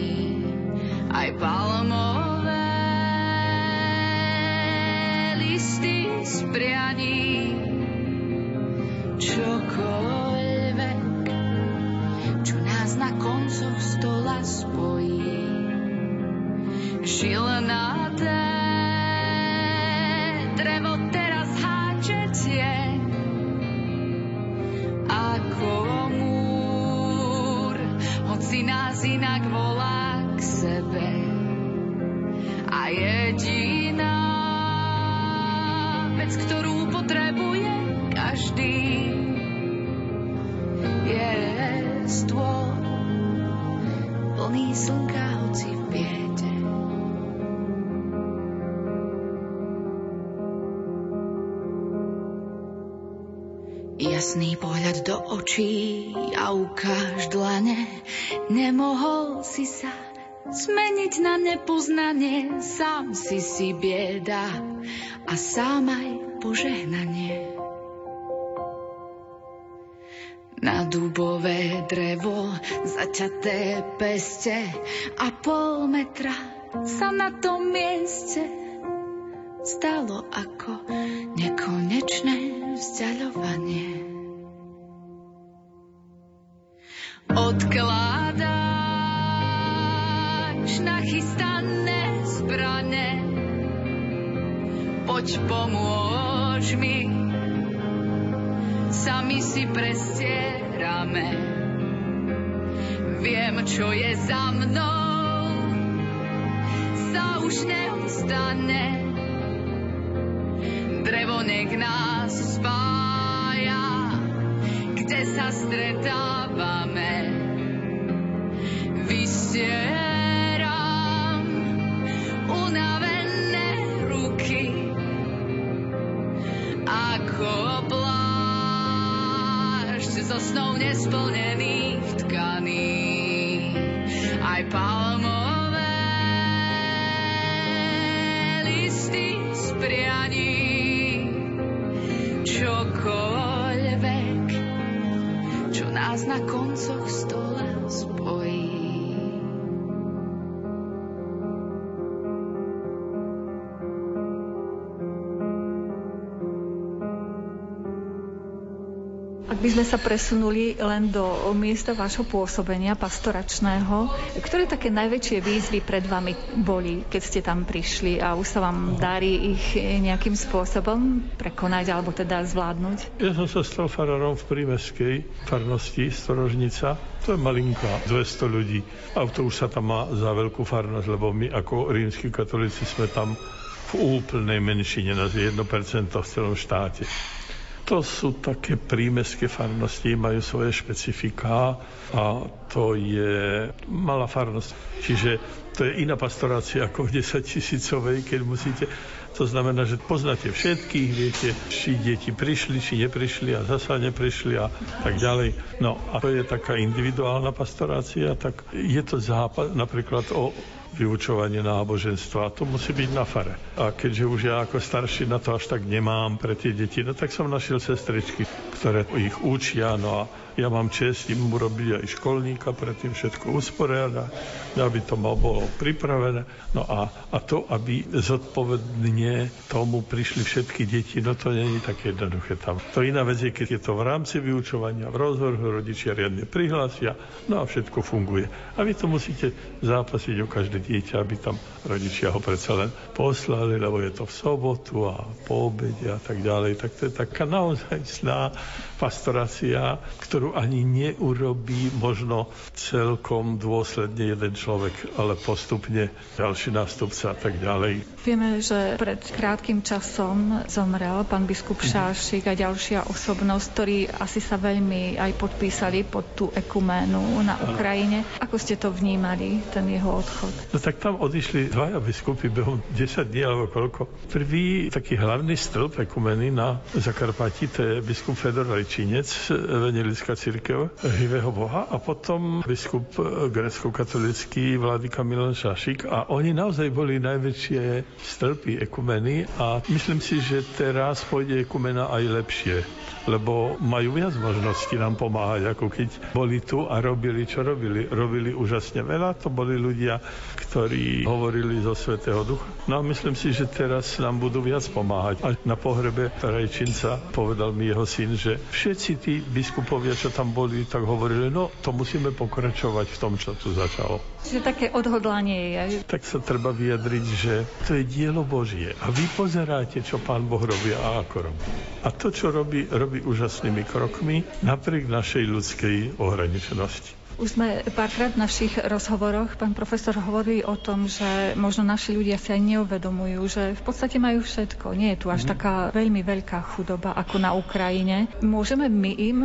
zaťaté peste a pol metra sa na tom mieste stalo ako nekonečné vzdialovanie. Odkladáš nachystané zbrane, poď pomôž mi, sami si prestierame. Viem, čo je za mnou, sa už neustane. Drevo nech nás spája, kde sa stretávame. Vystieram unavené ruky, ako plášť zo snov nesplnených Ak by sme sa presunuli len do miesta vášho pôsobenia pastoračného, ktoré také najväčšie výzvy pred vami boli, keď ste tam prišli a už sa vám darí ich nejakým spôsobom prekonať alebo teda zvládnuť? Ja som sa stal farárom v prímeskej farnosti Storožnica. To je malinká, 200 ľudí. A to už sa tam má za veľkú farnosť, lebo my ako rímsky katolíci sme tam v úplnej menšine, na 1% v celom štáte. To sú také prímeské farnosti, majú svoje špecifiká a to je malá farnosť. Čiže to je iná pastorácia ako v 10 tisícovej, keď musíte to znamená, že poznáte všetkých, viete, či deti prišli, či neprišli a zasa neprišli a tak ďalej. No a to je taká individuálna pastorácia, tak je to západ napríklad o vyučovanie náboženstva. A to musí byť na fare. A keďže už ja ako starší na to až tak nemám pre tie deti, no tak som našiel sestričky, ktoré ich učia. No a Ja mám čest im urobiť aj školníka, predtým všetko usporiadať, aby to bolo pripravené. No a, a to, aby zodpovedne tomu prišli všetky deti, no to nie je také jednoduché tam. To iná vec je, keď je to v rámci vyučovania, v rozhovoru rodičia riadne prihlásia, no a všetko funguje. A vy to musíte zápasiť o každé dieťa, aby tam rodičia ho predsa len poslali, lebo je to v sobotu a po obede a tak ďalej. Tak to je taká naozaj sná pastorácia, ktorú ani neurobí možno celkom dôsledne jeden človek, ale postupne ďalší nástupca a tak ďalej. Vieme, že pred krátkým časom zomrel pán biskup Mhm. Šášik a ďalšia osobnosť, ktorí asi sa veľmi aj podpísali pod tú ekuménu na Ukrajine. Ako ste to vnímali, ten jeho odchod? No tak tam odišli dvaja biskupy behom 10 dní alebo koľko. Prvý taký hlavný stĺp ekumeny na Zakarpati, to je biskup Fedor Rajčínec, evangelická církev živého Boha a potom biskup grecko-katolický Vladyka Milan Šašik. A oni naozaj boli najväčšie stĺpy ekumeny a myslím si, že teraz pôjde ekumena aj lepšie lebo majú viac možností nám pomáhať, ako keď boli tu a robili, čo robili. Robili úžasne veľa, to boli ľudia, ktorí hovorili zo Svetého Ducha. No a myslím si, že teraz nám budú viac pomáhať. A na pohrebe Rajčinca povedal mi jeho syn, že všetci tí biskupovia, čo tam boli, tak hovorili, no to musíme pokračovať v tom, čo tu začalo. Čiže také odhodlanie je. Tak sa treba vyjadriť, že to je dielo Božie. A vy pozeráte, čo Pán Boh robí a ako robí. A to, čo robí, robí úžasnými krokmi napriek našej ľudskej ohraničenosti. Už sme párkrát v našich rozhovoroch, pán profesor, hovorili o tom, že možno naši ľudia si aj neuvedomujú, že v podstate majú všetko. Nie je tu až Mhm. taká veľmi veľká chudoba ako na Ukrajine. Môžeme my im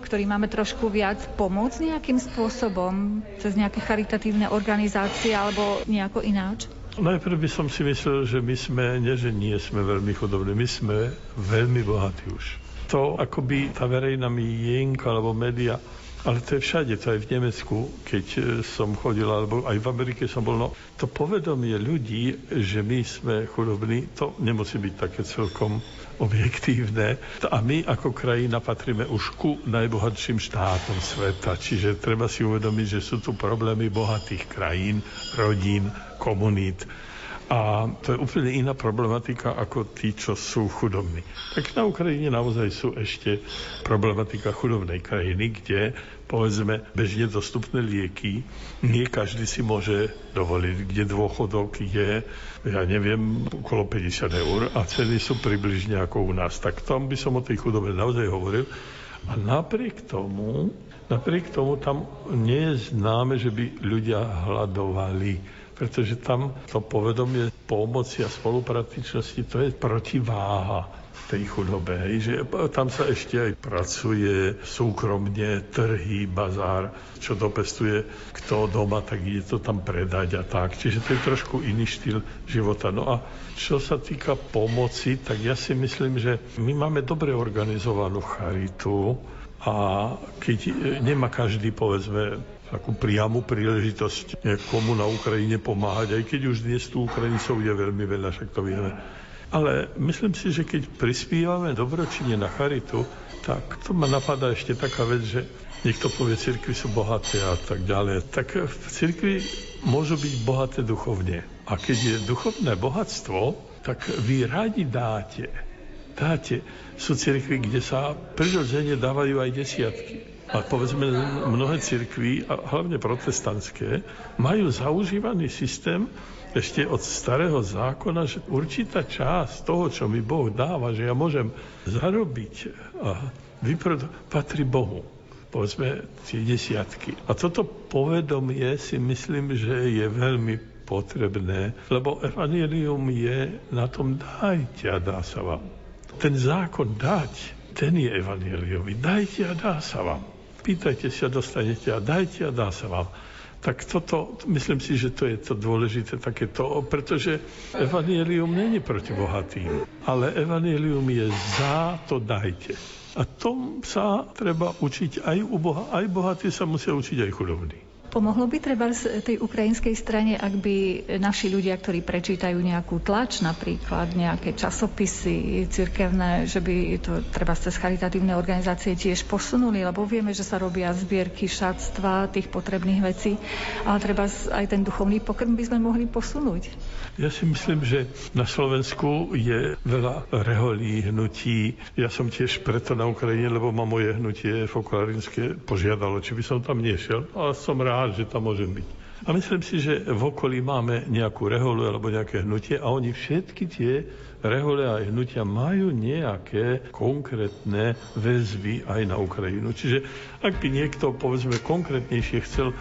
ktorí máme trošku viac pomôcť nejakým spôsobom cez nejaké charitatívne organizácie alebo nejako ináč? Najprv by som si myslel, že my sme, nie že nie sme veľmi chudobní, my sme veľmi bohatí už. To akoby tá verejná mienka alebo média ale to je všade, to aj v Nemecku, keď e, som chodil, alebo aj v Amerike som bol. No, to povedomie ľudí, že my sme chudobní, to nemusí byť také celkom objektívne. A my ako krajina patríme už ku najbohatším štátom sveta. Čiže treba si uvedomiť, že sú tu problémy bohatých krajín, rodín, komunít. A to je úplne iná problematika ako tí, čo sú chudobní. Tak na Ukrajine naozaj sú ešte problematika chudobnej krajiny, kde povedzme bežne dostupné lieky nie každý si môže dovoliť, kde dôchodok je, ja neviem, okolo 50 eur a ceny sú približne ako u nás. Tak tam by som o tej chudobe naozaj hovoril. A napriek tomu, napriek tomu tam nie je známe, že by ľudia hľadovali pretože tam to povedomie pomoci a spolupratičnosti, to je protiváha tej chudobe. Hej, že tam sa ešte aj pracuje súkromne, trhy, bazár, čo dopestuje kto doma, tak ide to tam predať a tak. Čiže to je trošku iný štýl života. No a čo sa týka pomoci, tak ja si myslím, že my máme dobre organizovanú charitu a keď nemá každý, povedzme, takú priamu príležitosť komu na Ukrajine pomáhať, aj keď už dnes tu Ukrajincov je veľmi veľa, však to vieme. Ale myslím si, že keď prispívame dobročine na charitu, tak to ma napadá ešte taká vec, že niekto povie, cirkvi sú bohaté a tak ďalej. Tak v cirkvi môžu byť bohaté duchovne. A keď je duchovné bohatstvo, tak vy radi dáte. Dáte. Sú cirkvi, kde sa prirodzene dávajú aj desiatky. A povedzme, mnohé cirkví, a hlavne protestantské, majú zaužívaný systém ešte od starého zákona, že určitá časť toho, čo mi Boh dáva, že ja môžem zarobiť a vyproduktovať, patrí Bohu. Povedzme tie desiatky. A toto povedomie si myslím, že je veľmi potrebné, lebo evanelium je na tom dajte a dá sa vám. Ten zákon dať, ten je evaneliový. Dajte a dá sa vám. Pýtajte sa, dostanete a dajte a dá sa vám. Tak toto, myslím si, že to je to dôležité takéto, pretože evanielium není proti bohatým, ale evanielium je za to dajte. A tom sa treba učiť aj u Boha, aj bohatí sa musia učiť aj chudobní. Pomohlo by treba z tej ukrajinskej strane, ak by naši ľudia, ktorí prečítajú nejakú tlač, napríklad nejaké časopisy cirkevné, že by to treba cez charitatívne organizácie tiež posunuli, lebo vieme, že sa robia zbierky šatstva, tých potrebných vecí, ale treba aj ten duchovný pokrm by sme mohli posunúť. Ja si myslím, že na Slovensku je veľa reholí, hnutí. Ja som tiež preto na Ukrajine, lebo ma moje hnutie fokolárinské požiadalo, či by som tam nešiel. A som rád, rád, že tam môžem byť. A myslím si, že v okolí máme nejakú reholu alebo nejaké hnutie a oni všetky tie rehole a hnutia majú nejaké konkrétne väzby aj na Ukrajinu. Čiže ak by niekto, povedzme, konkrétnejšie chcel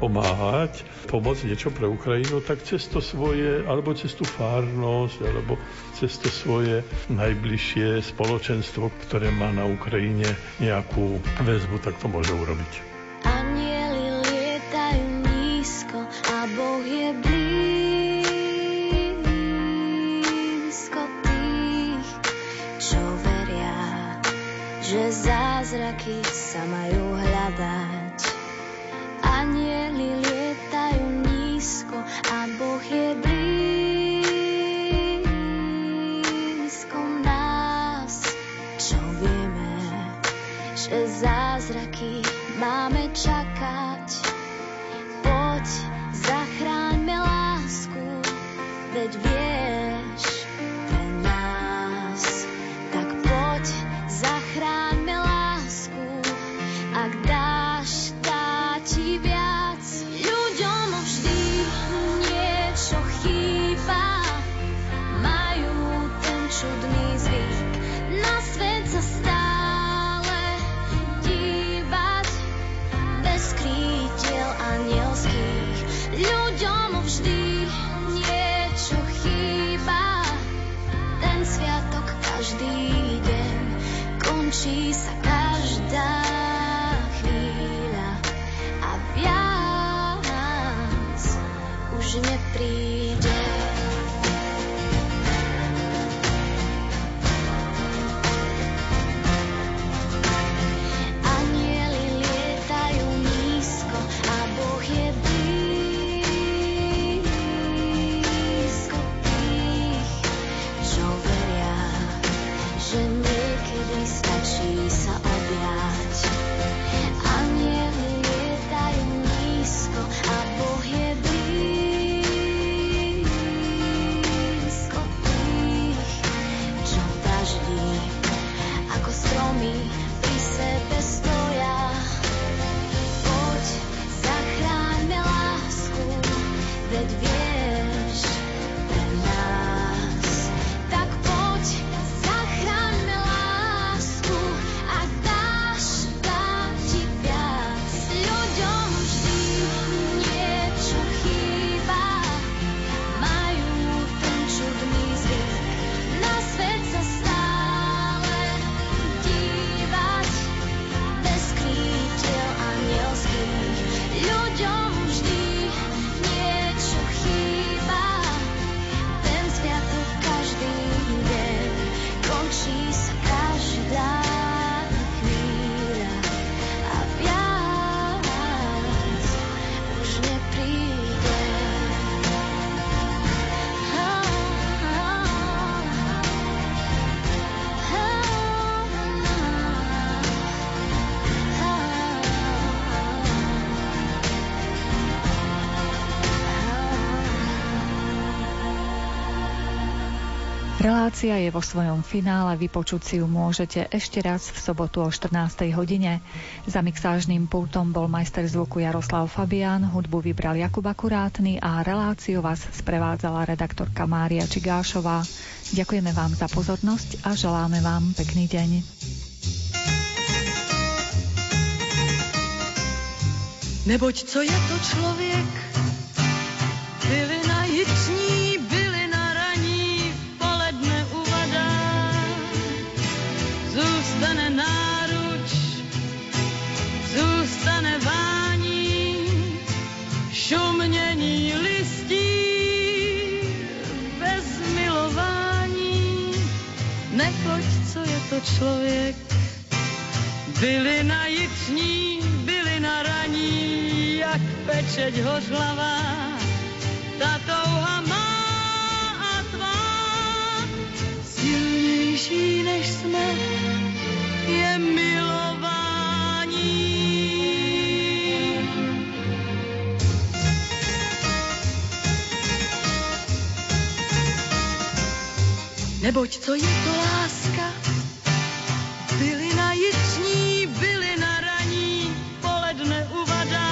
pomáhať, pomôcť niečo pre Ukrajinu, tak cez to svoje, alebo cez tú fárnosť, alebo cez to svoje najbližšie spoločenstvo, ktoré má na Ukrajine nejakú väzbu, tak to môže urobiť. Boh zázraky sa majú už Relácia je vo svojom finále, vypočuť si ju môžete ešte raz v sobotu o 14. hodine. Za mixážnym pultom bol majster zvuku Jaroslav Fabián, hudbu vybral Jakub Akurátny a reláciu vás sprevádzala redaktorka Mária Čigášová. Ďakujeme vám za pozornosť a želáme vám pekný deň. Neboť co je to člověk? Bylina jitřní, Zůstane náruč, zůstane vání, šumění listí, bez milování. Neboť co je to člověk? Bylina jitřní, bylina raní, jak pečeť hořlavá, tá touha má a tvá. Silnější než jsme Neboť co je to láska, byli na jitřní, byli na raní, poledne uvadá,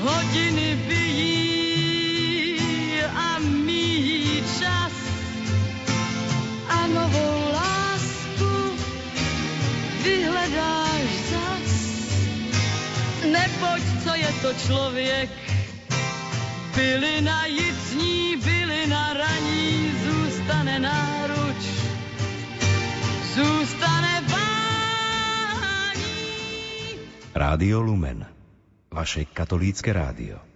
hodiny bijí a míjí čas. A novou lásku vyhledáš zas. Neboť co je to člověk, byli na jitřní, byli na raní, zůstane náruč, zůstane vání. Rádio Lumen. Vaše katolícke rádio.